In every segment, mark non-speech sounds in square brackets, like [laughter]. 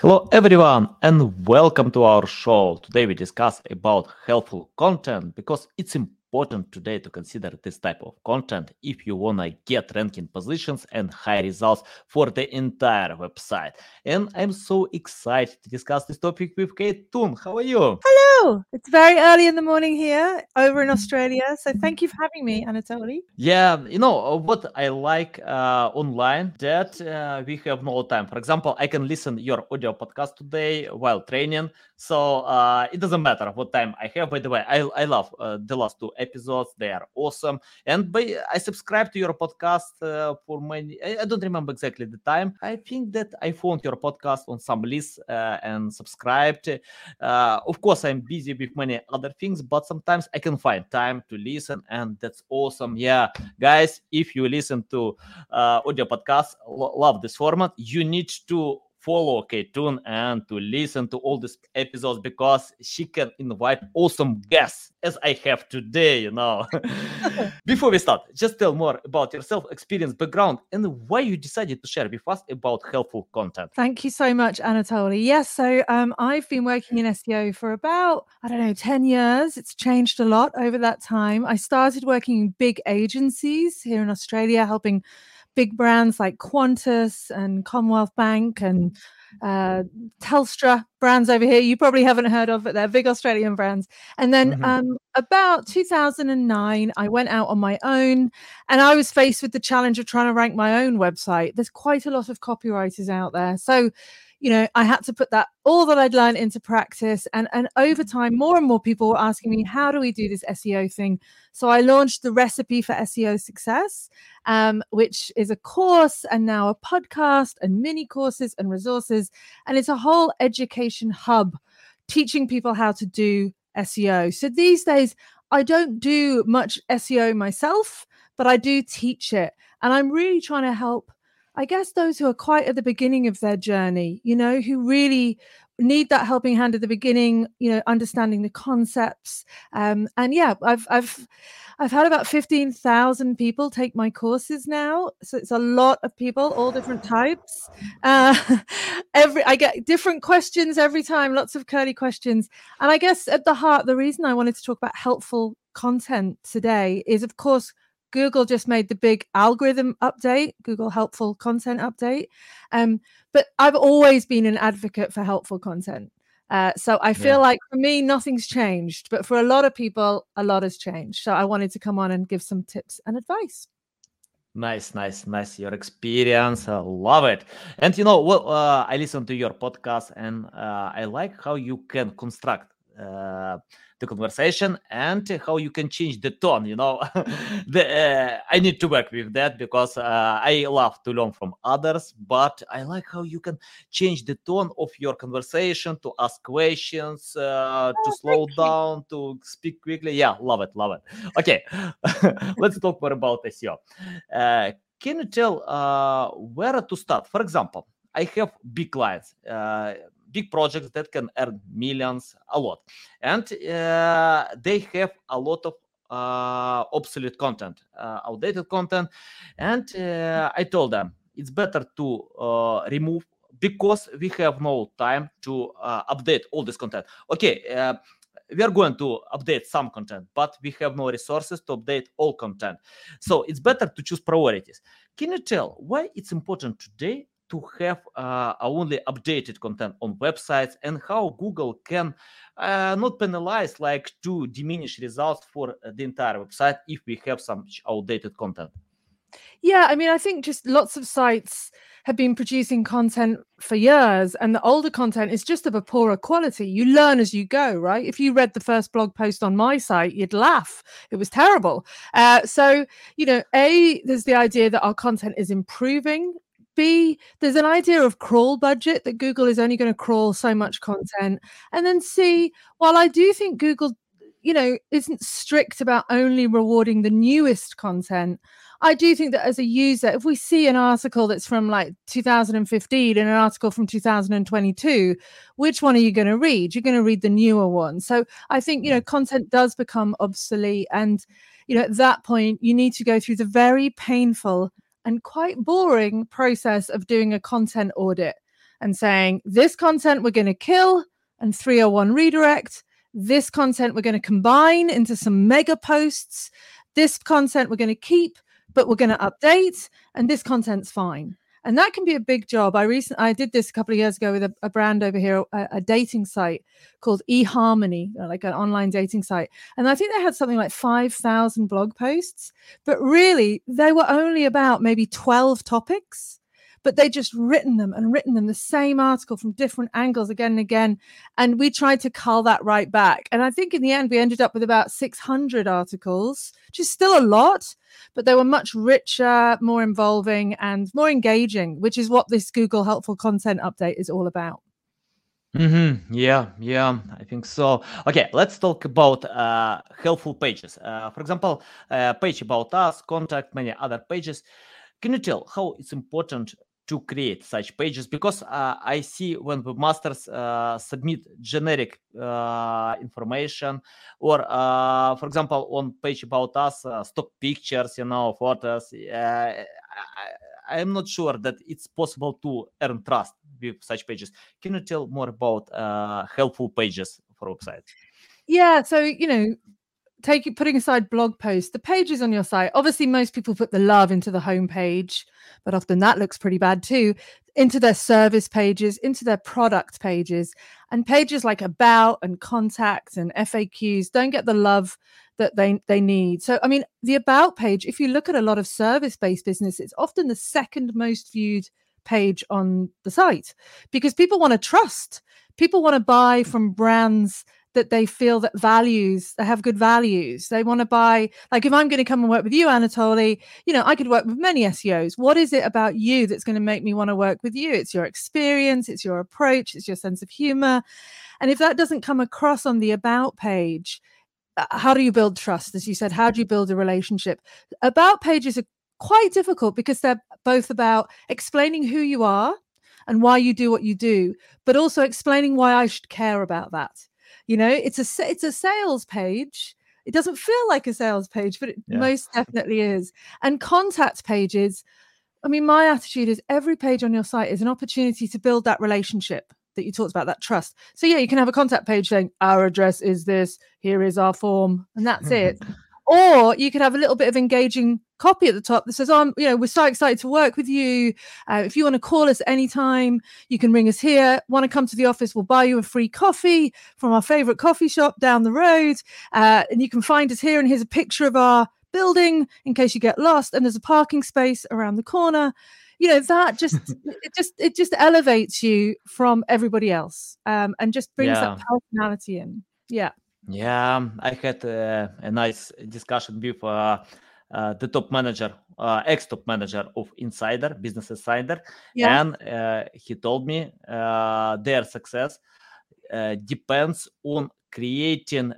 Hello everyone and welcome to our show. Today we discuss about helpful content because it's important important today to consider this type of content if you want to get ranking positions and high results for the entire website. And I'm so excited to discuss this topic with Kate Toon. How are you? Hello. It's very early in the morning here over in Australia. So thank you for having me, Anatoly. Yeah, you know uh, what I like uh, online that uh, we have no time. For example, I can listen your audio podcast today while training. So uh, it doesn't matter what time I have. By the way, I, I love uh, the last two episodes. They are awesome. And I subscribe to your podcast uh, for many, I, don't remember exactly the time. I think that I found your podcast on some list uh, and subscribed. Uh, of course, I'm busy with many other things, but sometimes I can find time to listen. And that's awesome. Yeah, guys, if you listen to uh, audio podcasts, lo- love this format, you need to follow Kate Toon and to listen to all these episodes because she can invite awesome guests as I have today, you know. [laughs] Before we start, just tell more about yourself, experience, background, and why you decided to share with us about helpful content. Thank you so much, Anatoly. Yes, so um, I've been working in SEO for about, I don't know, 10 years. It's changed a lot over that time. I started working in big agencies here in Australia, helping big brands like Qantas and Commonwealth Bank and uh, Telstra brands over here you probably haven't heard of, but they're big Australian brands. And then mm-hmm. um, about 2009, I went out on my own and I was faced with the challenge of trying to rank my own website. There's quite a lot of copywriters out there. So you know, I had to put that all that I'd learned into practice. And and over time, more and more people were asking me, how do we do this SEO thing? So I launched the recipe for SEO success, um, which is a course and now a podcast and mini courses and resources. And it's a whole education hub teaching people how to do SEO. So these days, I don't do much SEO myself, but I do teach it. And I'm really trying to help I guess those who are quite at the beginning of their journey, you know, who really need that helping hand at the beginning, you know, understanding the concepts. Um, and yeah, I've I've I've had about 15,000 people take my courses now. So it's a lot of people, all different types. Uh, [laughs] every I get different questions every time, lots of curly questions. And I guess at the heart, the reason I wanted to talk about helpful content today is, of course, Google just made the big algorithm update, Google helpful content update. Um, but I've always been an advocate for helpful content. Uh, so I feel yeah. like for me, nothing's changed, but for a lot of people, a lot has changed. So I wanted to come on and give some tips and advice. Nice, nice, nice. Your experience, I love it. And you know, well, uh, I listen to your podcast, and uh, I like how you can construct uh, the conversation and how you can change the tone you know? [laughs] The, uh, i need to work with that because uh, i love to learn from others but i like how you can change the tone of your conversation to ask questions uh, to oh, slow down to speak quickly. Yeah love it love it. Okay [laughs] let's talk more about seo uh, can you tell uh, where to start? For example i have big clients uh, big projects that can earn millions a lot and uh, they have a lot of uh, obsolete content uh, outdated content and i told them it's better to remove because we have no time to update all this content okay we are going to update some content, but we have no resources to update all content. So it's better to choose priorities. Can you tell why it's important today to have uh, only updated content on websites and how Google can uh, not penalize like to diminish results for the entire website if we have some outdated content. Yeah, I mean, I think just lots of sites have been producing content for years, and the older content is just of a poorer quality. You learn as you go, right? If you read the first blog post on my site, you'd laugh. It was terrible. Uh, so, you know, A, there's the idea that our content is improving B, there's an idea of crawl budget that Google is only going to crawl so much content. And then C, while I do think Google, you know, isn't strict about only rewarding the newest content, I do think that as a user, if we see an article that's from like 2015 and an article from 2022, which one are you going to read? You're going to read the newer one. So I think, you know, mm. content does become obsolete. And, you know, at that point, you need to go through the very painful and quite boring process of doing a content audit. and saying, this content we're going to kill and 301 redirect. This content we're going to combine into some mega posts. This content we're going to keep, but we're going to update. And this content's fine and that can be a big job. I recently I did this a couple of years ago with a, a brand over here, a, a, dating site called eHarmony, uh, like an online dating site, and I think they had something like five thousand blog posts, but really they were only about maybe twelve topics but they just written them and written them the same article from different angles again and again. And we tried to cull that right back. And I think in the end, we ended up with about 600 articles, which is still a lot, but they were much richer, more involving, and more engaging, which is what this Google Helpful Content Update is all about. Mm-hmm. Yeah, yeah, I think so. Okay, let's talk about uh, helpful pages. Uh, for example, uh, page about us, contact, many other pages. Can you tell how it's important to create such pages because uh, I see when webmasters uh, submit generic uh, information or, uh, for example, on page about us, uh, stock pictures, you know, photos. I, am not sure that it's possible to earn trust with such pages. Can you tell more about uh, helpful pages for websites? Yeah, so you know, taking putting aside blog posts, the pages on your site. Obviously, most people put the love into the homepage, but often that looks pretty bad too. Into their service pages, into their product pages, and pages like about and contact and FAQs don't get the love that they they need. So, I mean, the about page. If you look at a lot of service-based business, it's often the second most viewed page on the site because people want to trust. People want to buy from brands that they feel that values they have good values. They want to buy like if i'm going to come and work with you anatoly you know i could work with many seos what is it about you that's going to make me want to work with you? It's your experience it's your approach it's your sense of humor. And if that doesn't come across on the about page uh, how do you build trust? As you said how do you build a relationship? About pages are quite difficult because they're both about explaining who you are and why you do what you do but also explaining why i should care about that you know it's a it's a sales page. It doesn't feel like a sales page but it yeah. most definitely is. And contact pages i mean my attitude is every page on your site is an opportunity to build that relationship that you talked about that trust. So yeah you can have a contact page saying our address is this here is our form and that's it mm-hmm. Or you could have a little bit of engaging copy at the top that says, "I'm, you know, we're so excited to work with you. Uh, if you want to call us anytime, you can ring us here. Want to come to the office? We'll buy you a free coffee from our favorite coffee shop down the road, uh, and you can find us here. And here's a picture of our building in case you get lost. And there's a parking space around the corner." You know that just [laughs] it just it just elevates you from everybody else, um, and just brings yeah. that personality in. Yeah. Yeah, I had uh, a nice discussion with uh, uh, the top manager, uh, ex-top manager of Insider, Business Insider, yeah. and uh, he told me uh, their success depends on creating,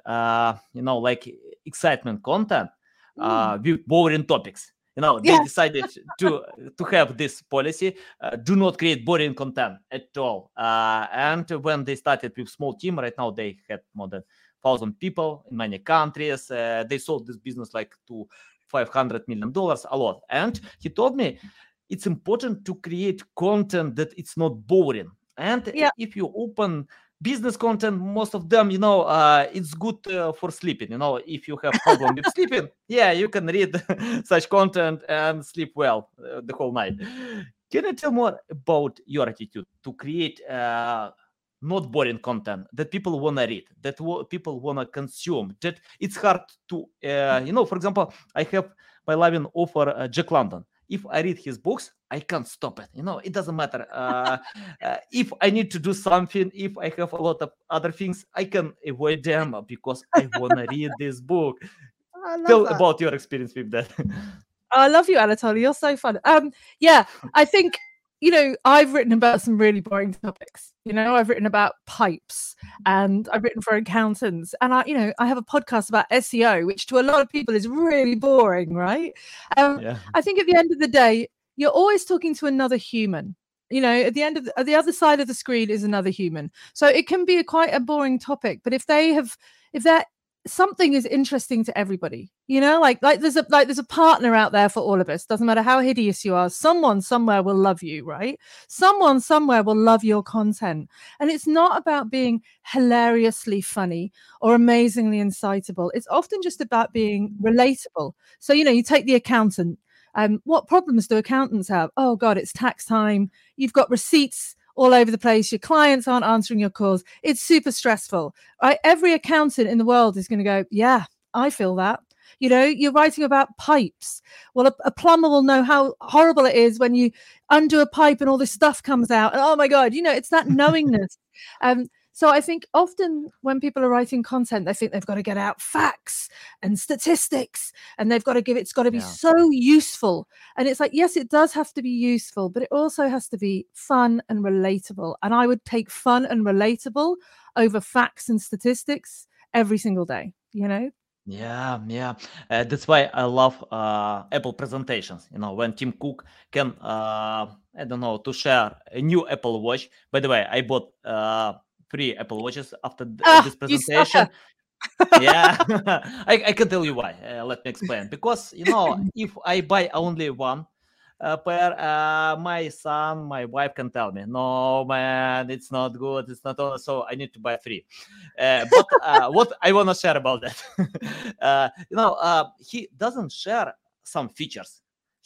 you know, like excitement content mm. with boring topics you know they yeah. decided [laughs] to to have this policy uh, do not create boring content at all uh, and when they started with small team right now they had more than thousand people in many countries. Uh, they sold this business like to 500 million dollars a lot. And he told me it's important to create content that it's not boring. And yeah. if you open business content, most of them, you know, uh, it's good uh, for sleeping. You know, if you have problem with [laughs] sleeping, yeah, you can read [laughs] such content and sleep well uh, the whole night. Can you tell more about your attitude to create uh, not boring content that people want to read that w- people want to consume that it's hard to uh, you know for example i have my loving offer uh, jack london if i read his books i can't stop it you know it doesn't matter uh, [laughs] uh if i need to do something if i have a lot of other things i can avoid them because i want to read this book [laughs] tell that. about your experience with that [laughs] I love you, Anatoly. You're so fun. Um, yeah, I think you know, I've written about some really boring topics. You know, I've written about pipes and I've written for accountants. And I, you know, I have a podcast about SEO, which to a lot of people is really boring, right? Um, yeah. I think at the end of the day, you're always talking to another human. You know, at the end of the, at the other side of the screen is another human. So it can be a quite a boring topic, but if they have, if they're something is interesting to everybody you know? Like like there's a like there's a partner out there for all of us. Doesn't matter how hideous you are someone somewhere will love you right? Someone somewhere will love your content. And it's not about being hilariously funny or amazingly incitable. It's often just about being relatable. So you know you take the accountant. Um, what problems do accountants have? Oh god it's tax time. You've got receipts all over the place. Your clients aren't answering your calls. It's super stressful. Every accountant in the world is going to go, Yeah, I feel that. You know, you're writing about pipes. Well, a, a, plumber will know how horrible it is when you undo a pipe and all this stuff comes out. And oh my God, you know, it's that knowingness. um, so I think often when people are writing content, they think they've got to get out facts and statistics and they've got to give it's got to be yeah. so useful. And it's like, yes, it does have to be useful, but it also has to be fun and relatable. And I would take fun and relatable over facts and statistics every single day, you know? Yeah, yeah. Uh, that's why I love uh, Apple presentations. You know, when Tim Cook can, uh, I don't know, to share a new Apple Watch. By the way, I bought uh, three Apple Watches after th- ah, this presentation. yeah, [laughs] I, I can tell you why. Uh, let me explain. Because you know, [laughs] if I buy only one uh, pair, uh, my son, my wife can tell me, "No, man, it's not good. It's not on." So I need to buy three. Uh, but uh, what I want to share about that, [laughs] uh, you know, uh, he doesn't share some features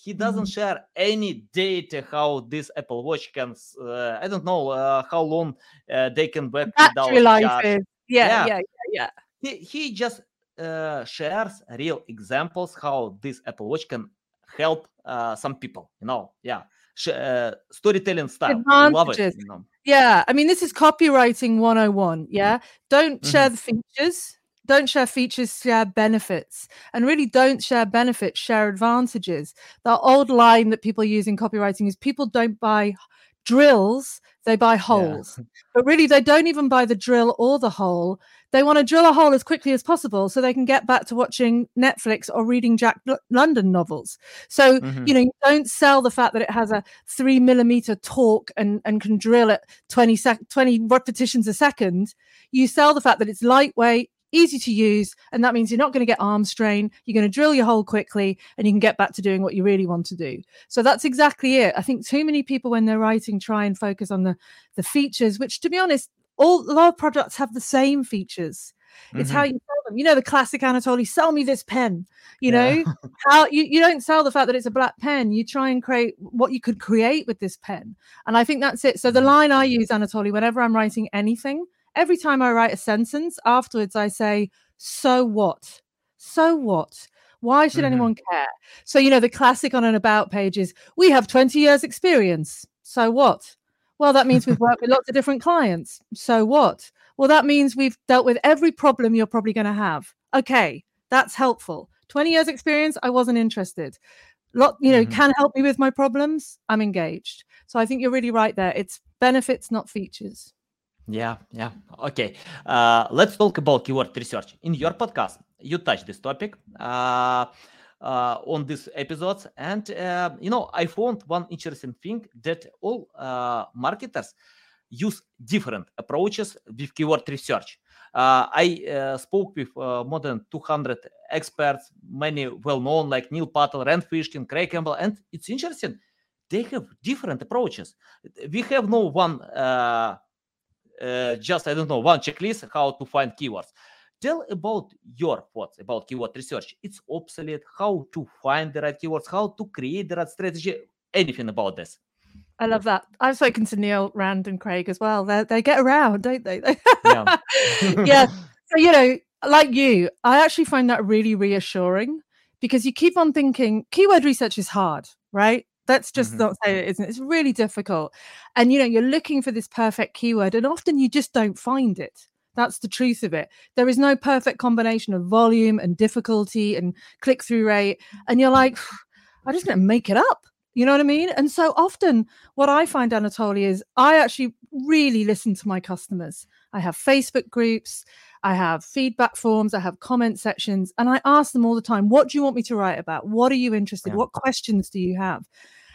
he doesn't mm-hmm. share any data how this apple watch can uh, i don't know uh, how long uh, they can work without life yeah, yeah. yeah yeah he, he just uh, shares real examples how this apple watch can help uh, some people you know yeah. Uh, storytelling style love it you know? yeah i mean this is copywriting 101 yeah? Don't mm-hmm. share the features don't share features, share benefits. And really don't share benefits, share advantages. The old line that people use in copywriting is people don't buy drills, they buy holes. Yeah. But really, they don't even buy the drill or the hole. They want to drill a hole as quickly as possible so they can get back to watching Netflix or reading Jack London novels. So, mm-hmm. you know, you don't sell the fact that it has a three millimeter torque and, and can drill at 20, sec- 20 repetitions a second. You sell the fact that it's lightweight, easy to use. And that means you're not going to get arm strain. You're going to drill your hole quickly and you can get back to doing what you really want to do. So that's exactly it. I think too many people, when they're writing, try and focus on the, the features, which to be honest, all a lot of products have the same features. It's mm-hmm. how you sell them. You know, the classic Anatoly, sell me this pen. You yeah. know, how you, you don't sell the fact that it's a black pen. You try and create what you could create with this pen. And I think that's it. So the mm-hmm. line I use, Anatoly, whenever I'm writing anything, every time I write a sentence, afterwards I say, so what? So what? Why should mm-hmm. anyone care? So, you know, the classic on an about page is, we have 20 years experience. So what? Well, that means we've worked with lots of different clients. So what? Well, that means we've dealt with every problem you're probably going to have. Okay, that's helpful. 20 years experience, I wasn't interested. Lot, you know, mm-hmm. can help me with my problems. I'm engaged. So I think you're really right there. It's benefits, not features. Yeah, yeah. Okay. Uh, let's talk about keyword research. In your podcast, you touch this topic uh, uh, on these episodes, and uh, you know, I found one interesting thing that all uh, marketers use different approaches with keyword research. Uh, I spoke with more than 200 experts, many well-known like Neil Patel, Rand Fishkin, Craig Campbell, and it's interesting. They have different approaches. We have no one uh, just I don't know one checklist how to find keywords. Tell about your thoughts about keyword research. It's obsolete. How to find the right keywords? How to create the right strategy? Anything about this? I love that. I've spoken to Neil, Rand, and Craig as well. They they get around, don't they? [laughs] yeah. [laughs] yeah. So you know, like you, I actually find that really reassuring because you keep on thinking keyword research is hard, right? Let's just mm-hmm. not say it isn't. It's really difficult. And you know, you're looking for this perfect keyword, and often you just don't find it. That's the truth of it. There is no perfect combination of volume and difficulty and click through rate. And you're like, I'm just going to make it up. You know what I mean? And so often, what I find, Anatoly, is I actually really listen to my customers. I have Facebook groups, I have feedback forms, I have comment sections, and I ask them all the time, What do you want me to write about? What are you interested? Yeah. What questions do you have?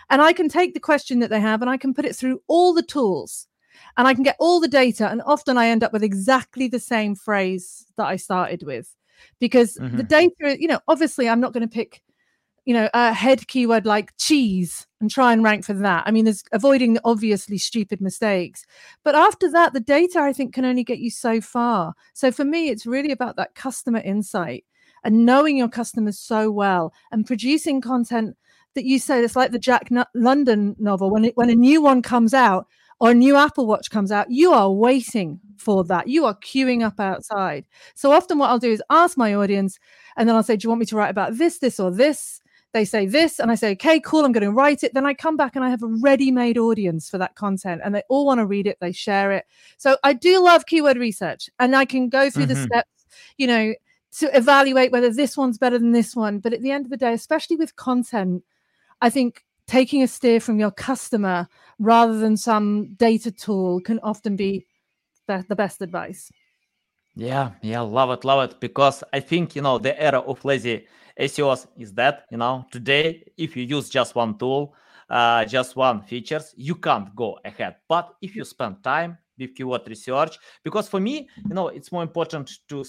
And I can take the question that they have and I can put it through all the tools and I can get all the data. And often I end up with exactly the same phrase that I started with. because mm-hmm. the data, you know, obviously I'm not going to pick, you know, a head keyword like cheese and try and rank for that. I mean, there's avoiding obviously stupid mistakes. But after that, the data I think can only get you so far. So for me, it's really about that customer insight and knowing your customers so well and producing content that you say it's like the Jack N- London novel when it, when a new one comes out or a new Apple Watch comes out, you are waiting for that. You are queuing up outside. So often, what I'll do is ask my audience, and then I'll say, Do you want me to write about this, this, or this? They say this, and I say, Okay, cool, I'm going to write it. Then I come back and I have a ready made audience for that content, and they all want to read it, they share it. So I do love keyword research, and I can go through mm-hmm. the steps, you know, to evaluate whether this one's better than this one. But at the end of the day, especially with content, I think taking a steer from your customer rather than some data tool can often be the, the best advice. Yeah, yeah, love it, love it. Because I think you know the era of lazy SEOs is that you know today if you use just one tool, uh, just one features, you can't go ahead. But if you spend time with keyword research, because for me, you know, it's more important to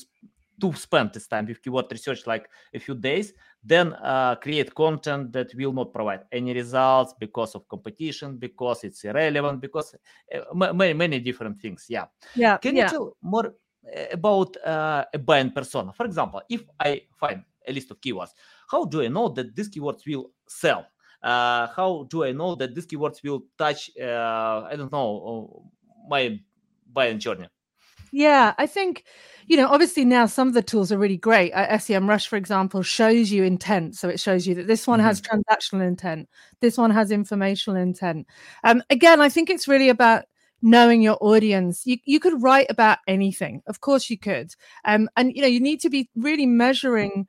to spend this time with keyword research like a few days then uh, create content that will not provide any results because of competition because it's irrelevant because uh, many many different things yeah yeah can yeah. you tell more uh, about uh, a buying persona for example if i find a list of keywords how do i know that these keywords will sell uh, how do i know that these keywords will touch uh, i don't know my buying journey yeah, I think, you know, obviously now some of the tools are really great. Uh, SEMrush, for example, shows you intent. So it shows you that this one mm-hmm. has transactional intent, this one has informational intent. Um, again, I think it's really about knowing your audience. You, you could write about anything. Of course you could. Um, and, you know, you need to be really measuring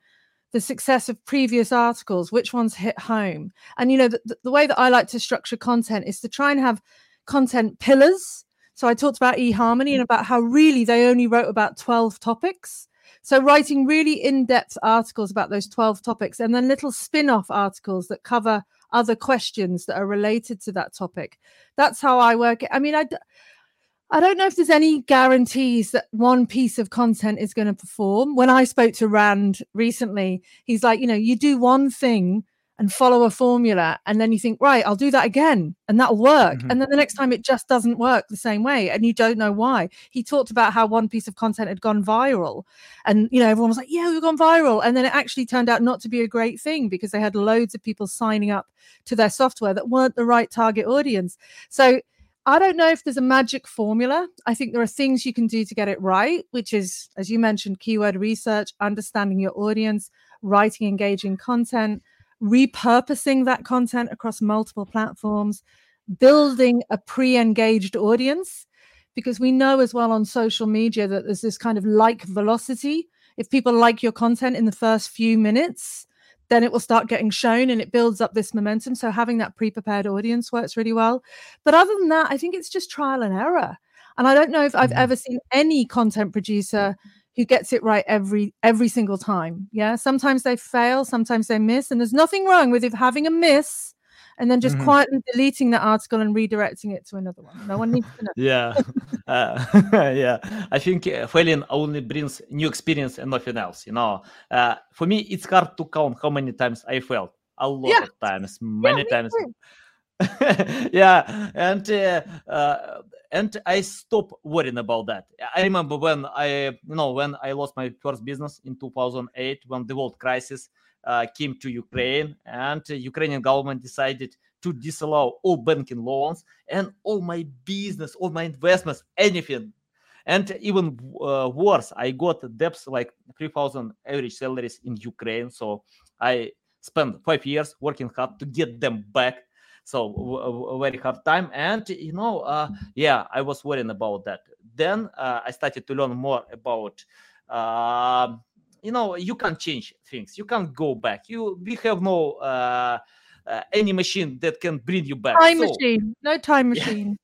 the success of previous articles, which ones hit home. And, you know, the, the way that I like to structure content is to try and have content pillars so I talked about eHarmony and mm-hmm. about how really they only wrote about 12 topics. So writing really in-depth articles about those 12 topics and then little spin-off articles that cover other questions that are related to that topic. That's how I work. I mean, I I don't know if there's any guarantees that one piece of content is going to perform. When I spoke to Rand recently, he's like, you know, you do one thing and follow a formula and then you think right i'll do that again and that'll work mm-hmm. and then the next time it just doesn't work the same way and you don't know why he talked about how one piece of content had gone viral and you know everyone was like yeah we've gone viral and then it actually turned out not to be a great thing because they had loads of people signing up to their software that weren't the right target audience so I don't know if there's a magic formula. I think there are things you can do to get it right, which is, as you mentioned, keyword research, understanding your audience, writing engaging content, repurposing that content across multiple platforms, building a pre engaged audience. Because we know as well on social media that there's this kind of like velocity. If people like your content in the first few minutes, then it will start getting shown and it builds up this momentum. So having that pre prepared audience works really well. But other than that, I think it's just trial and error. And I don't know if I've mm-hmm. ever seen any content producer who gets it right every every single time. Yeah, sometimes they fail, sometimes they miss, and there's nothing wrong with if having a miss and then just mm-hmm. quietly deleting that article and redirecting it to another one. No one needs to know. yeah, [laughs] uh, [laughs] yeah. I think uh, failing only brings new experience and nothing else. You know, uh, for me, it's hard to count how many times I failed. A lot yeah. of times, many yeah, times. [laughs] yeah, and uh, uh, and I stop worrying about that. I remember when I, you know, when I lost my first business in 2008, when the world crisis uh, came to Ukraine, and Ukrainian government decided to disallow all banking loans and all my business, all my investments, anything. And even uh, worse, I got debts like 3,000 average salaries in Ukraine. So I spent five years working hard to get them back so a very hard time and you know uh, yeah i was worrying about that then uh, i started to learn more about uh, you know you can't change things. You can't go back. You we have no uh, uh, any machine that can bring you back. Time so, machine. No time [laughs] machine.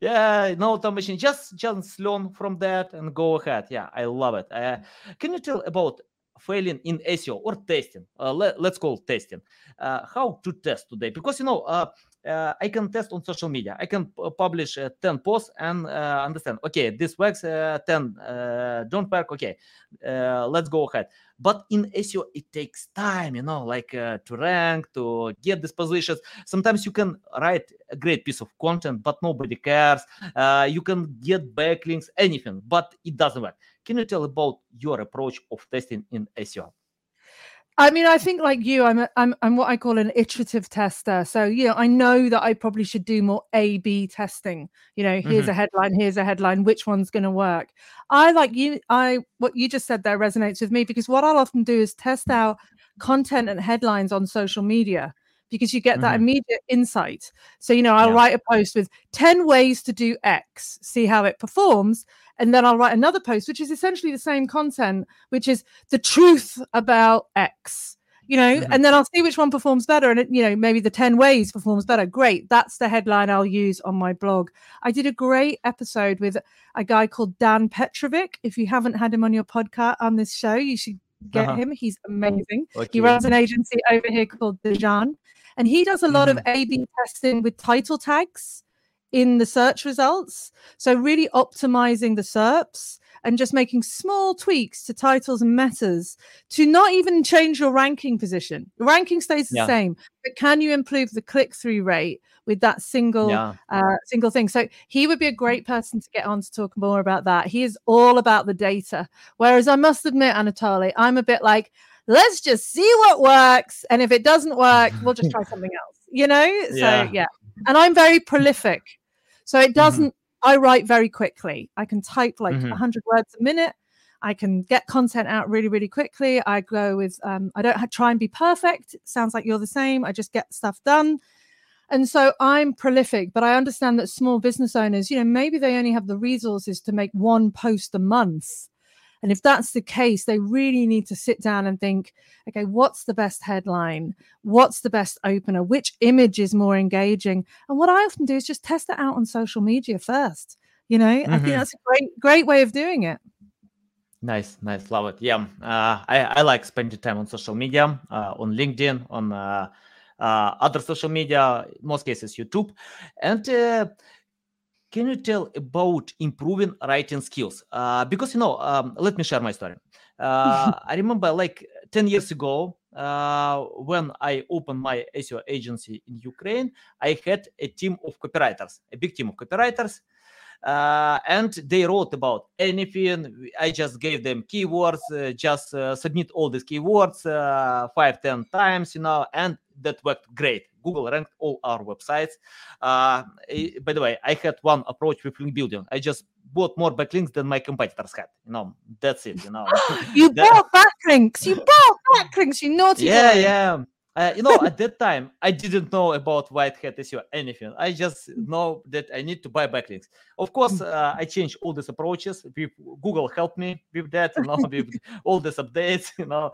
Yeah. yeah no time machine. Just just learn from that and go ahead. Yeah i love it. Uh, can you tell about failing in SEO or testing. Uh, let, us call testing. Uh, how to test today? Because you know, uh, uh, I can test on social media. I can publish uh, 10 posts and uh, understand, okay, this works, uh, 10 uh, don't work, okay, let's go ahead. But in SEO, it takes time, you know, like to rank, to get these positions. Sometimes you can write a great piece of content, but nobody cares. You can get backlinks, anything, but it doesn't work. Can you tell about your approach of testing in SEO? I mean, I think like you, I'm a, I'm I'm what I call an iterative tester. So you know, I know that I probably should do more A/B testing. You know, here's Mhm. a headline, here's a headline. Which one's going to work? I like you. I what you just said there resonates with me because what I'll often do is test out content and headlines on social media because you get that Mhm. immediate insight. So you know, I'll Yeah. write a post with ten ways to do X, see how it performs, and then I'll write another post which is essentially the same content, which is the truth about X. You know, Mhm. and then I'll see which one performs better. And it, you know, maybe the 10 ways performs better. Great. That's the headline I'll use on my blog. I did a great episode with a guy called Dan Petrovic. If you haven't had him on your podcast on this show, you should get Uh-huh. him. He's amazing. He runs an agency over here called Dejan. And he does a lot Mhm. of A B testing with title tags in the search results. So, really optimizing the SERPs and just making small tweaks to titles and metas to not even change your ranking position. The ranking stays the Yeah. same, but can you improve the click through rate with that single Yeah. uh, single thing. So he would be a great person to get on to talk more about that. He is all about the data. Whereas I must admit, Anatoly, I'm a bit like, let's just see what works. And if it doesn't work, we'll just try [laughs] something else, you know? So Yeah. yeah. And I'm very prolific. So it Mhm. doesn't, I write very quickly. I can type like Mhm. 100 words a minute. I can get content out really, really quickly. I go with, um, I don't ha- try and be perfect. It sounds like you're the same. I just get stuff done. And so I'm prolific, but I understand that small business owners, you know, maybe they only have the resources to make one post a month. And if that's the case, they really need to sit down and think, okay, what's the best headline? What's the best opener? Which image is more engaging? And what I often do is just test it out on social media first. You know, I think Mhm. that's a great, great way of doing it. Nice, nice, love it. Yeah, uh, I I like spending time on social media, uh, on LinkedIn, on uh, uh, other social media, most cases YouTube. And uh, can you tell about improving writing skills? Uh, because you know, um, let me share my story. Uh, [laughs] I remember like ten years ago. Uh, when I opened my SEO agency in Ukraine, I had a team of copywriters, a big team of copywriters, uh, and they wrote about anything. I just gave them keywords, uh, just uh, submit all these keywords uh, five, ten times, you know, and that worked great. Google ranked all our websites. Uh, by the way, I had one approach with link building. I just bought more backlinks than my competitors had. You know, that's it. You know, [gasps] You [laughs] That- bought backlinks. You bought backlinks. You naughty yeah, yeah. Uh, you know, at [laughs] that time, I didn't know about white hat SEO anything. I just know that I need to buy backlinks. Of course, [laughs] uh, I changed all these approaches. With Google helped me with that, you know, [laughs] with all these updates, you know.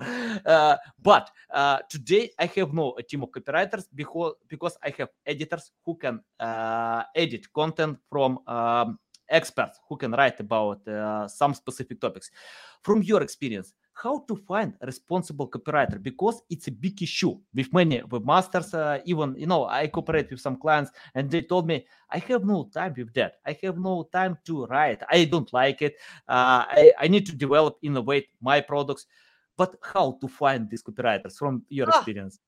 Uh, but uh, today, I have no team of copywriters because because I have editors who can uh, edit content from um, experts who can write about uh, some specific topics. From your experience, how to find a responsible copywriter because it's a big issue with many webmasters uh, even you know i cooperate with some clients and they told me i have no time with that i have no time to write i don't like it uh, I, I need to develop innovate my products but how to find these copywriters from your Ah, experience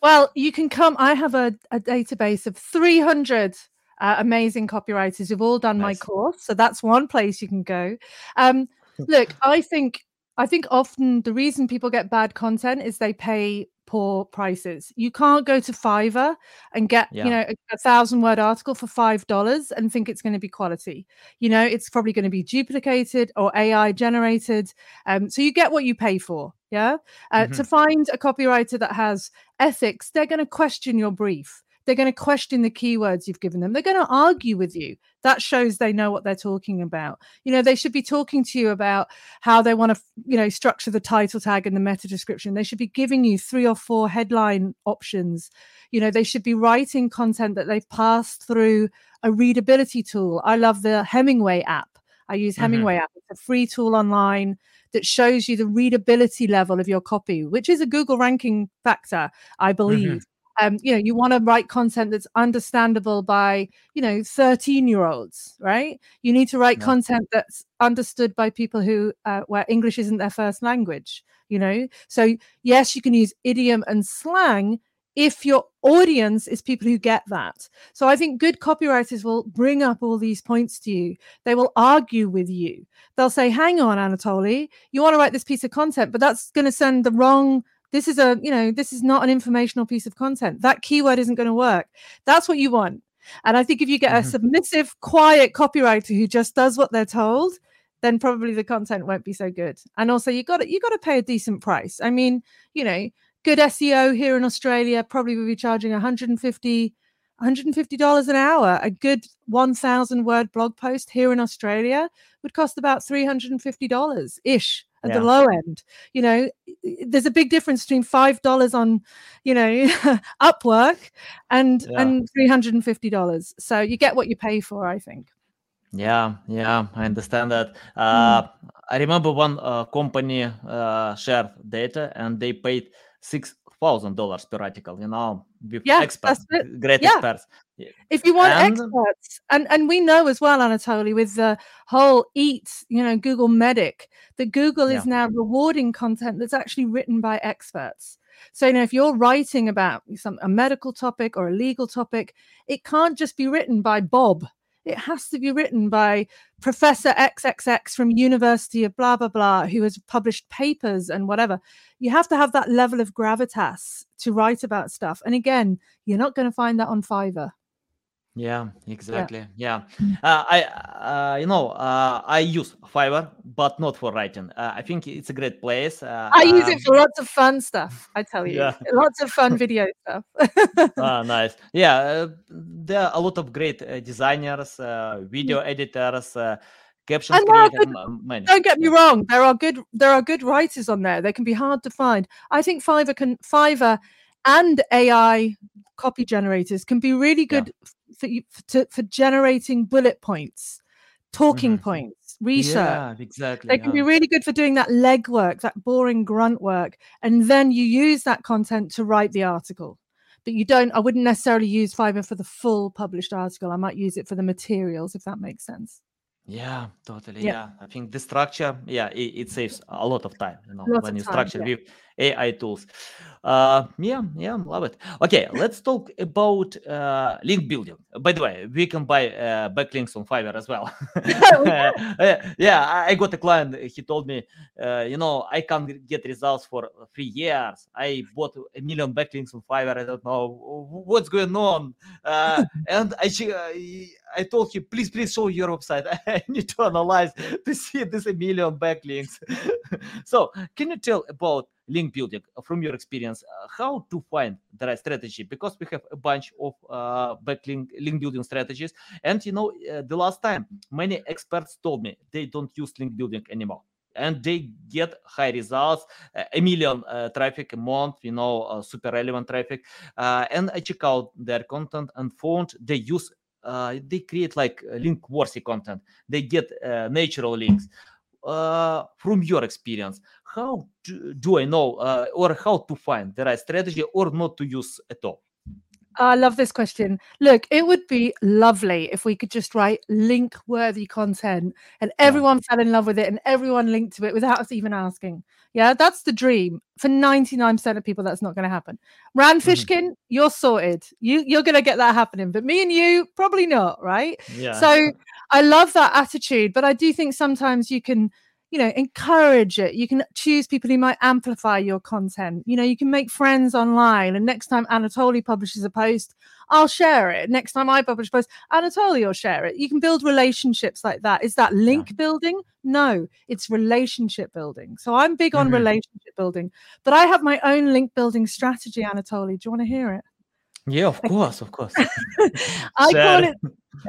Well, you can come. I have a, a database of 300 uh, amazing copywriters who've all done my course. So that's one place you can go. Um, [laughs] look, I think I think often the reason people get bad content is they pay poor prices. You can't go to Fiverr and get Yeah. you know a, a thousand word article for five dollars and think it's going to be quality. You know, it's probably going to be duplicated or AI generated. Um, so you get what you pay for. Yeah. Uh, To find a copywriter that has ethics, they're going to question your brief. They're going to question the keywords you've given them. They're going to argue with you. That shows they know what they're talking about. You know, they should be talking to you about how they want to, you know, structure the title tag and the meta description. They should be giving you three or four headline options. You know, they should be writing content that they've passed through a readability tool. I love the Hemingway app. I use Mhm. Hemingway app. It's a free tool online that shows you the readability level of your copy, which is a Google ranking factor, I believe. Um, you know, you want to write content that's understandable by, you know, 13 year olds, right? You need to write yeah. content that's understood by people who, uh, where English isn't their first language, you know? So, yes, you can use idiom and slang if your audience is people who get that. So I think good copywriters will bring up all these points to you. They will argue with you. They'll say, hang on, Anatoly, you want to write this piece of content, but that's going to send the wrong this is a you know this is not an informational piece of content. That keyword isn't going to work. That's what you want. And i think if you get mm-hmm. a submissive quiet copywriter who just does what they're told then probably the content won't be so good. And also you got to you got to pay a decent price. I mean you know good seo here in australia probably will be charging 150 $150 an hour. A good 1,000 word blog post here in Australia would cost about $350 ish at yeah. the low end. You know, there's a big difference between five dollars on, you know, [laughs] Upwork and yeah. and three hundred and fifty dollars. So you get what you pay for, I think. Yeah, yeah, I understand that. Uh, mm. I remember one uh, company uh, shared data and they paid six thousand dollars per article. You know, with yeah, experts, great yeah. experts. If you want and, experts, and and we know as well, Anatoly, with the whole Eat, you know, Google Medic, that Google yeah. is now rewarding content that's actually written by experts. So, you know, if you're writing about some a medical topic or a legal topic, it can't just be written by Bob it has to be written by Professor XXX from University of blah blah blah, who has published papers and whatever. You have to have that level of gravitas to write about stuff. And again, you're not going to find that on Fiverr. Yeah, exactly. Yeah, mm. uh, I uh, you know uh, I use Fiverr, but not for writing. Uh, I think it's a great place. Uh, I use um, it for lots of fun stuff. I tell you, yeah. [laughs] lots of fun video [laughs] stuff. ah, nice. Yeah, uh, there are a lot of great designers, video editors. Captions good, don't get me wrong. There are good. There are good writers on there. They can be hard to find. I think Fiverr can Fiverr and AI copy generators can be really good yeah for you for, for generating bullet points, talking mm-hmm. points, research. Yeah, exactly. They can yeah. be really good for doing that legwork, that boring grunt work, and then you use that content to write the article. But you don't. I wouldn't necessarily use Fiverr for the full published article. I might use it for the materials, if that makes sense. Yeah, totally. Yeah. yeah. I think the structure, yeah, it, it saves a lot of time, you know, Lots when you time, structure yeah. with AI tools. Uh, yeah, yeah, love it. Okay, let's talk about uh, link building. By the way, we can buy uh, backlinks on Fiverr as well. [laughs] [laughs] yeah, I got a client. He told me, uh, you know, I can't get results for three years. I bought a million backlinks on Fiverr. I don't know what's going on. Uh, [laughs] and I, I told him, please, please show your website. I need to analyze to see this a million backlinks. so, can you tell about link building uh, from your experience? Uh, how to find the right strategy? Because we have a bunch of uh, backlink link building strategies, and you know, uh, the last time many experts told me they don't use link building anymore and they get high results a million uh, traffic a month you know uh, super relevant traffic uh, and i check out their content and found they use uh, they create like link worthy content they get uh, natural links uh, from your experience how do, do i know uh, or how to find the right strategy or not to use at all I love this question. Look, it would be lovely if we could just write link worthy content and everyone yeah. fell in love with it and everyone linked to it without us even asking. Yeah, that's the dream. For 99% of people, that's not going to happen. Rand. Fishkin, mm-hmm. you're sorted. You, you're going to get that happening. But me and you, probably not, right? Yeah. So I love that attitude. But I do think sometimes you can you know encourage it. You can choose people who might amplify your content. You know you can make friends online and next time anatoly publishes a post i'll share it. Next time i publish a post anatoly will share it. You can build relationships like that. Is that link yeah. building? No it's relationship building. So i'm big on mm-hmm. relationship building but i have my own link building strategy anatoly. Do you want to hear it? Yeah of course of course. [laughs] I call it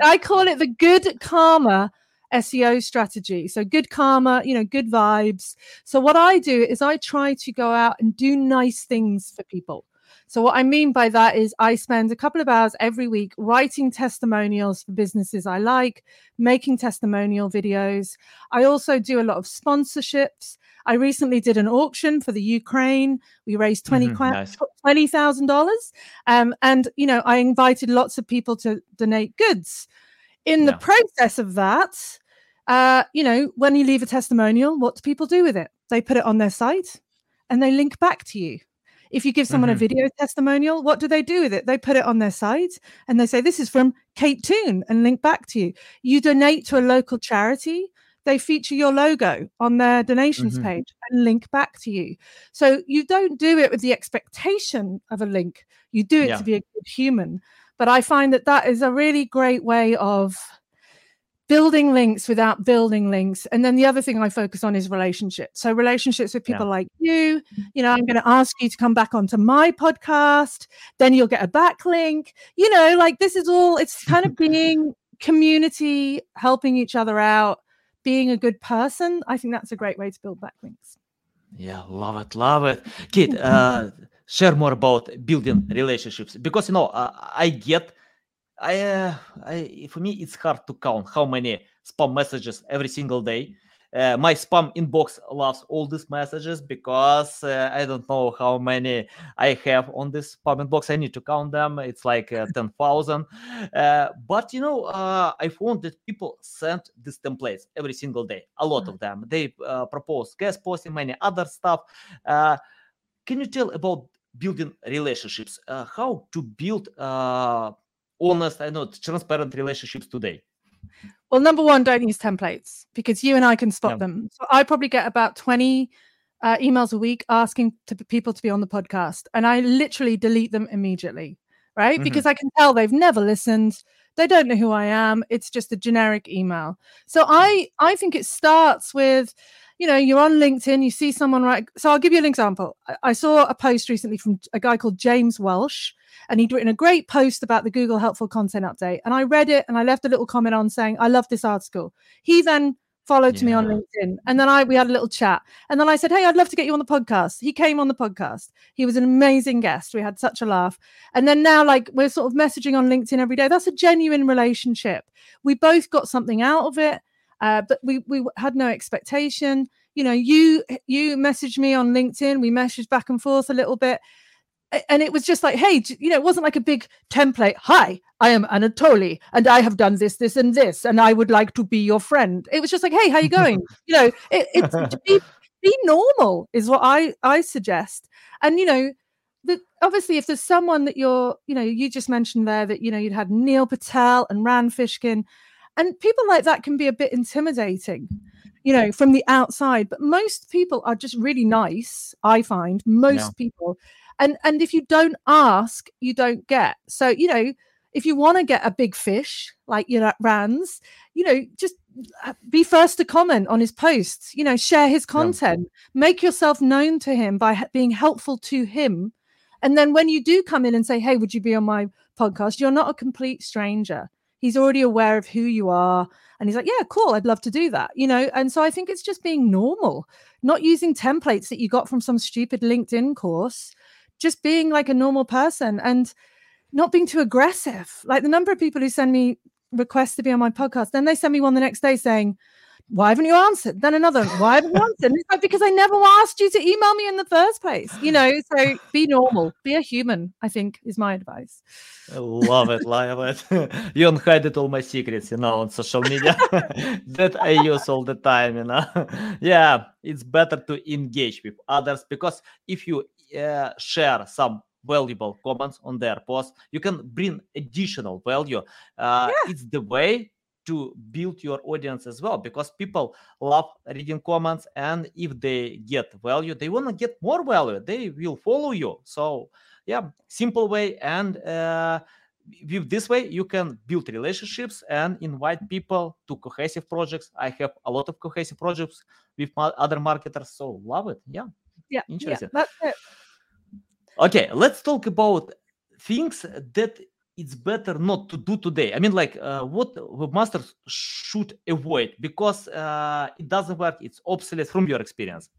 i call it the good karma SEO strategy. So good karma, you know, good vibes. So what I do is I try to go out and do nice things for people. So what I mean by that is I spend a couple of hours every week writing testimonials for businesses I like, making testimonial videos. I also do a lot of sponsorships. I recently did an auction for the Ukraine. We raised 20 Mhm, nice. $20,000. Um, and, you know, I invited lots of people to donate goods. In the Yeah. process of that, uh, you know, when you leave a testimonial, what do people do with it? They put it on their site and they link back to you. If you give someone Mhm. a video testimonial, what do they do with it? They put it on their site and they say, This is from Kate Toon and link back to you. You donate to a local charity, they feature your logo on their donations Mhm. page and link back to you. So you don't do it with the expectation of a link, you do it Yeah. to be a good human. But I find that that is a really great way of building links without building links. And then the other thing I focus on is relationships. So relationships with Yeah. people like you. You know, I'm going to ask you to come back onto my podcast. Then you'll get a backlink. You know, like this is all. It's kind of [laughs] being community, helping each other out, being a good person. I think that's a great way to build backlinks. Yeah, love it, love it. Kate, uh, share more about building relationships because you know uh, I get, I, uh, I for me it's hard to count how many spam messages every single day. Uh, my spam inbox loves all these messages because uh, I don't know how many I have on this spam inbox. I need to count them. It's like uh, ten thousand. Uh, but you know, uh, I found that people send these templates every single day. A lot of them. They uh, propose guest posting, many other stuff. Uh, can you tell about building relationships? Uh, how to build uh, honest, I know, transparent relationships today? Well, number one, don't use templates because you and I can spot them. So I probably get about 20 uh, emails a week asking to people to be on the podcast, and I literally delete them immediately, right? Mhm. Because I can tell they've never listened. They don't know who I am. It's just a generic email. So I I think it starts with, you know, you're on LinkedIn, you see someone right. So I'll give you an example. I, saw a post recently from a guy called James Welsh, and he'd written a great post about the Google Helpful Content Update. And I read it and I left a little comment on saying, I love this article. He then followed to me on LinkedIn. And then I we had a little chat. And then I said, Hey, I'd love to get you on the podcast. He came on the podcast. He was an amazing guest. We had such a laugh. And then now, like, we're sort of messaging on LinkedIn every day. That's a genuine relationship. We both got something out of it. Uh, but we we had no expectation. You know, you you messaged me on LinkedIn. We messaged back and forth a little bit and it was just like, hey, you know, it wasn't like a big template. Hi, I am Anatoly, and I have done this, this, and this, and I would like to be your friend. It was just like, hey, how you going? [laughs] you know, it, it's to be be normal is what I I suggest. And you know, that obviously if there's someone that you're, you know, you just mentioned there that you know you'd had Neil Patel and Rand Fishkin, and people like that can be a bit intimidating you know from the outside but most people are just really nice i find most Yeah. people. And and if you don't ask you don't get. So you know if you want to get a big fish like you know rands you know just uh, be first to comment on his posts you know share his content. Make yourself known to him by being helpful to him. And then when you do come in and say hey would you be on my podcast? You're not a complete stranger he's already aware of who you are and he's like yeah cool i'd love to do that you know? And so i think it's just being normal not using templates that you got from some stupid linkedin course just being like a normal person and not being too aggressive. Like the number of people who send me requests to be on my podcast then they send me one the next day saying why haven't you answered then another why haven't you answered it's like because i never asked you to email me in the first place you know so be normal be a human i think is my advice love it, love it. you unhided all my secrets, you know, on social media [laughs] that I use all the time, you know. [laughs] yeah, it's better to engage with others because if you uh, share some valuable comments on their post, you can bring additional value. Uh, It's the way to build your audience as well because people love reading comments and if they get value they want to get more value they will follow you. So yeah simple way and uh, with this way you can build relationships and invite people to cohesive projects. I have a lot of cohesive projects with my other marketers so love it. Yeah yeah Interesting. yeah, okay let's talk about things that it's better not to do today i mean like uh, what webmasters should avoid because uh, it doesn't work it's obsolete from your experience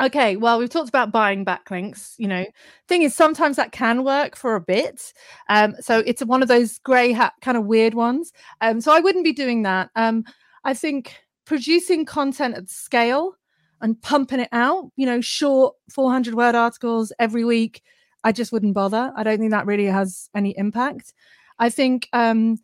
Okay, well, we've talked about buying backlinks. You know, thing is, sometimes that can work for a bit. Um, so it's one of those grey hat kind of weird ones. Um, so I wouldn't be doing that. Um, I think producing content at scale and pumping it out, you know, short 400 word articles every week, I just wouldn't bother. I don't think that really has any impact. I think, um,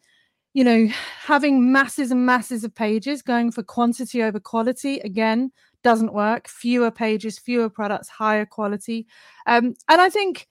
you know, having masses and masses of pages going for quantity over quality again doesn't work. Fewer pages, fewer products, higher quality. Um, and I think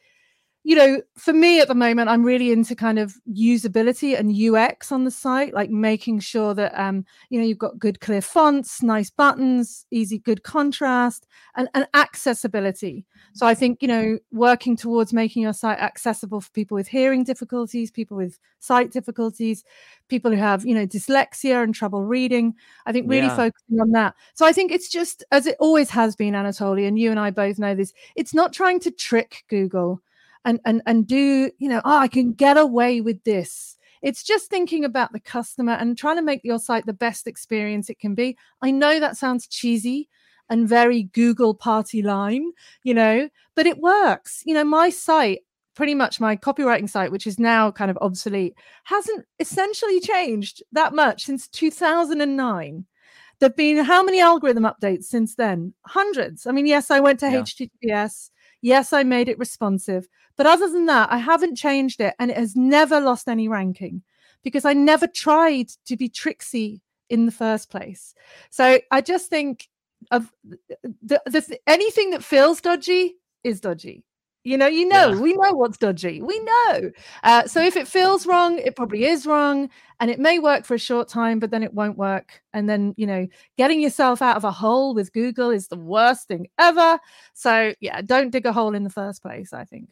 you know, for me at the moment, I'm really into kind of usability and UX on the site, like making sure that um, you know, you've got good clear fonts, nice buttons, easy, good contrast, and, and accessibility. So I think, you know, working towards making your site accessible for people with hearing difficulties, people with sight difficulties, people who have, you know, dyslexia and trouble reading. I think really yeah. focusing on that. So I think it's just as it always has been, Anatoly, and you and I both know this, it's not trying to trick Google and and and do you know oh i can get away with this. It's just thinking about the customer and trying to make your site the best experience it can be. I know that sounds cheesy and very google party line you know but it works. You know my site pretty much my copywriting site which is now kind of obsolete hasn't essentially changed that much since 2009 there've been how many algorithm updates since then? Hundreds. I mean yes i went to yeah. https yes i made it responsive but other than that, I haven't changed it and it has never lost any ranking because I never tried to be tricksy in the first place. So I just think of the, the anything that feels dodgy is dodgy. You know, you know, yeah. we know what's dodgy. We know. Uh, so if it feels wrong, it probably is wrong, and it may work for a short time, but then it won't work. And then, you know, getting yourself out of a hole with Google is the worst thing ever. So yeah, don't dig a hole in the first place. I think.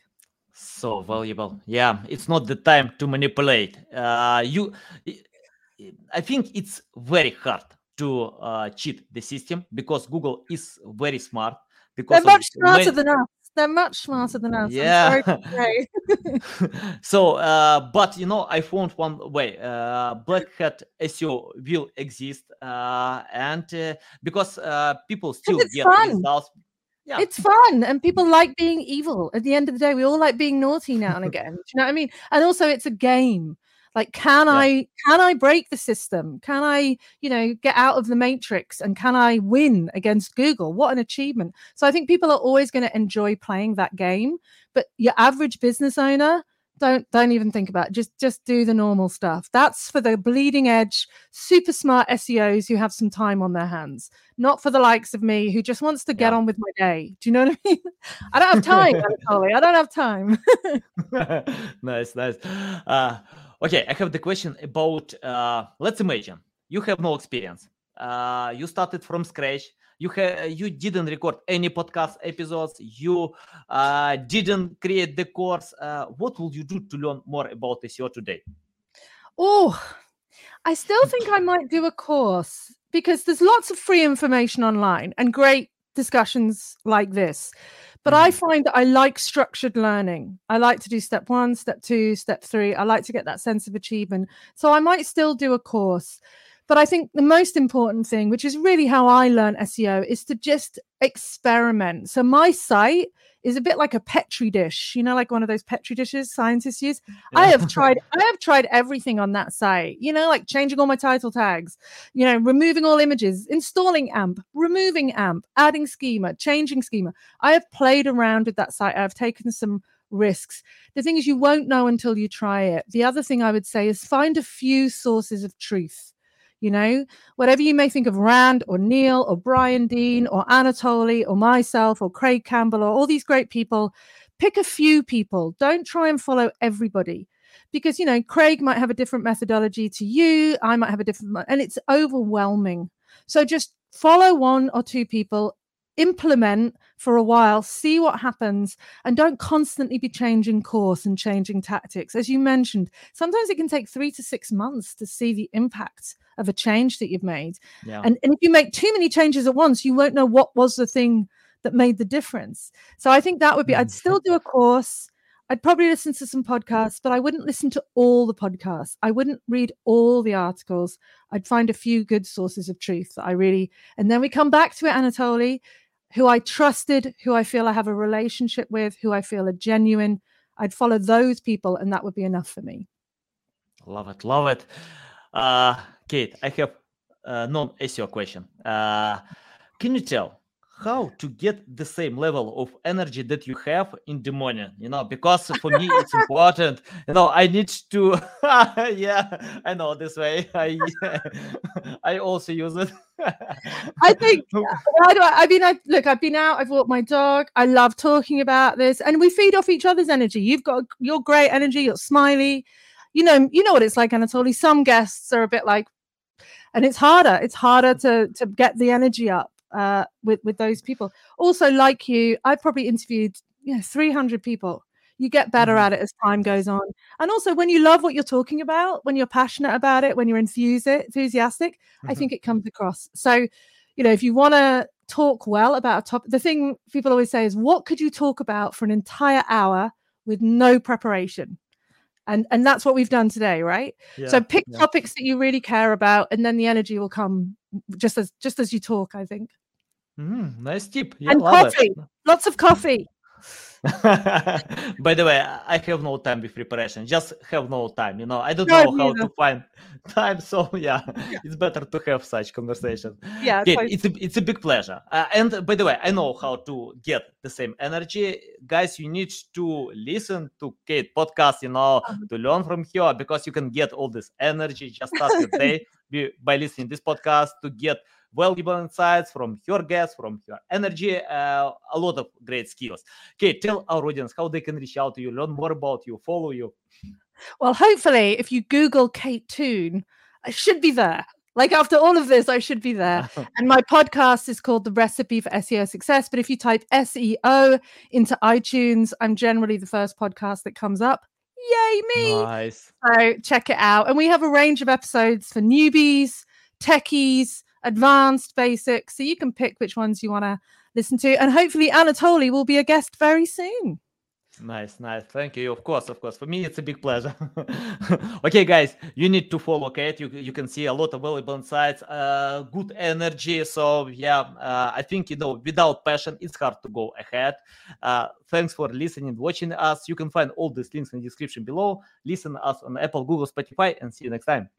So valuable. Yeah, it's not the time to manipulate. Uh, you, I think it's very hard to uh, cheat the system because Google is very smart. Because they're much smarter than us. They're much smarter than us. Yeah. [laughs] [laughs] so, uh, but you know, I found one way. Uh, Black Hat SEO will exist, uh, and uh, because uh, people still get fun. results yeah. It's fun and people like being evil. At the end of the day, we all like being naughty now and again. Do you know what I mean? And also it's a game. Like can yeah. I can I break the system? Can I, you know, get out of the matrix and can I win against Google? What an achievement. So I think people are always going to enjoy playing that game, but your average business owner don't don't even think about it. just just do the normal stuff that's for the bleeding edge super smart seos who have some time on their hands not for the likes of me who just wants to get yeah. on with my day do you know what i mean [laughs] i don't have time [laughs] i don't have time [laughs] nice nice uh, okay i have the question about uh, let's imagine you have no experience. Uh, you started from scratch. You have you didn't record any podcast episodes. You uh, didn't create the course. Uh, what will you do to learn more about seo today? Oh i still think i might do a course because there's lots of free information online and great discussions like this but I mm-hmm. find that I like structured learning. I like to do step one, step two, step three. I like to get that sense of achievement. So I might still do a course. But I think the most important thing, which is really how I learn SEO, is to just experiment. So my site is a bit like a petri dish, you know, like one of those petri dishes scientists use. Yeah. I have tried, I have tried everything on that site, you know, like changing all my title tags, you know, removing all images, installing AMP, removing AMP, adding schema, changing schema. I have played around with that site. I've taken some risks. The thing is, you won't know until you try it. The other thing I would say is find a few sources of truth you know, whatever you may think of Rand or Neil or Brian Dean or Anatoly or myself or Craig Campbell or all these great people, pick a few people. Don't try and follow everybody because, you know, Craig might have a different methodology to you. I might have a different, and it's overwhelming. So just follow one or two people implement for a while, see what happens, and don't constantly be changing course and changing tactics. As you mentioned, sometimes it can take three to six months to see the impact of a change that you've made. Yeah. And, and if you make too many changes at once, you won't know what was the thing that made the difference. So I think that would be, I'd mm. still do a course. I'd probably listen to some podcasts, but I wouldn't listen to all the podcasts. I wouldn't read all the articles. I'd find a few good sources of truth that I really, and then we come back to it, Anatoly, who I trusted, who I feel I have a relationship with, who I feel are genuine. I'd follow those people, and that would be enough for me. Love it. Love it. Uh, Kate, I have a non-SEO question. Uh, can you tell how to get the same level of energy that you have in the morning you know because for me it's [laughs] important you know i need to [laughs] yeah i know this way [laughs] i i also use it I think I, do I, I mean, I look. I've been out. I've walked my dog. I love talking about this, and we feed off each other's energy. You've got your great energy. You're smiley. You know, you know what it's like, Anatoly. Some guests are a bit like, and it's harder. It's harder to to get the energy up uh, with with those people. Also, like you, i've probably interviewed you know 300 people. You get better Mhm. at it as time goes on, and also when you love what you're talking about, when you're passionate about it, when you're enthuse enthusiastic, I Mhm. think it comes across. So, you know, if you want to talk well about a topic, the thing people always say is, "What could you talk about for an entire hour with no preparation?" And and that's what we've done today, right? yeah, so pick yeah. topics that you really care about, and then the energy will come just as just as you talk. I think. Mm, nice tip yeah And love it coffee, lots of coffee. [laughs] By the way, I have no time with preparation. Just have no time. You know, I don't No, know how neither. to find [laughs] time. So yeah, Yeah. it's better to have such conversation. Yeah, Okay, it's a it's a big pleasure. Uh, and by the way, I know how to get the same energy, guys. You need to listen to Kate podcast. You know, to learn from her because you can get all this energy. Just start your day by- [laughs] by listening this podcast to get valuable insights from her guests, from her energy, uh, a lot of great skills. Okay, tell our audience how they can reach out to you, learn more about you, follow you. Well, hopefully, if you Google Kate Toon, I should be there. Like after all of this, I should be there. [laughs] And my podcast is called The Recipe for SEO Success. But if you type SEO into iTunes, I'm generally the first podcast that comes up. Yay, me! nice. So check it out. And we have a range of episodes for newbies, techies, advanced, basic. So you can pick which ones you want to listen to. And hopefully, Anatoly will be a guest very soon. Nice, nice. Thank you. Of course, of course. For me, it's a big pleasure. [laughs] okay, guys, you need to follow Kate. You you can see a lot of valuable insights, uh, good energy. So yeah, uh, I think you know without passion, it's hard to go ahead. Uh, thanks for listening, watching us. You can find all these links in the description below. Listen us on Apple, Google, Spotify, and see you next time.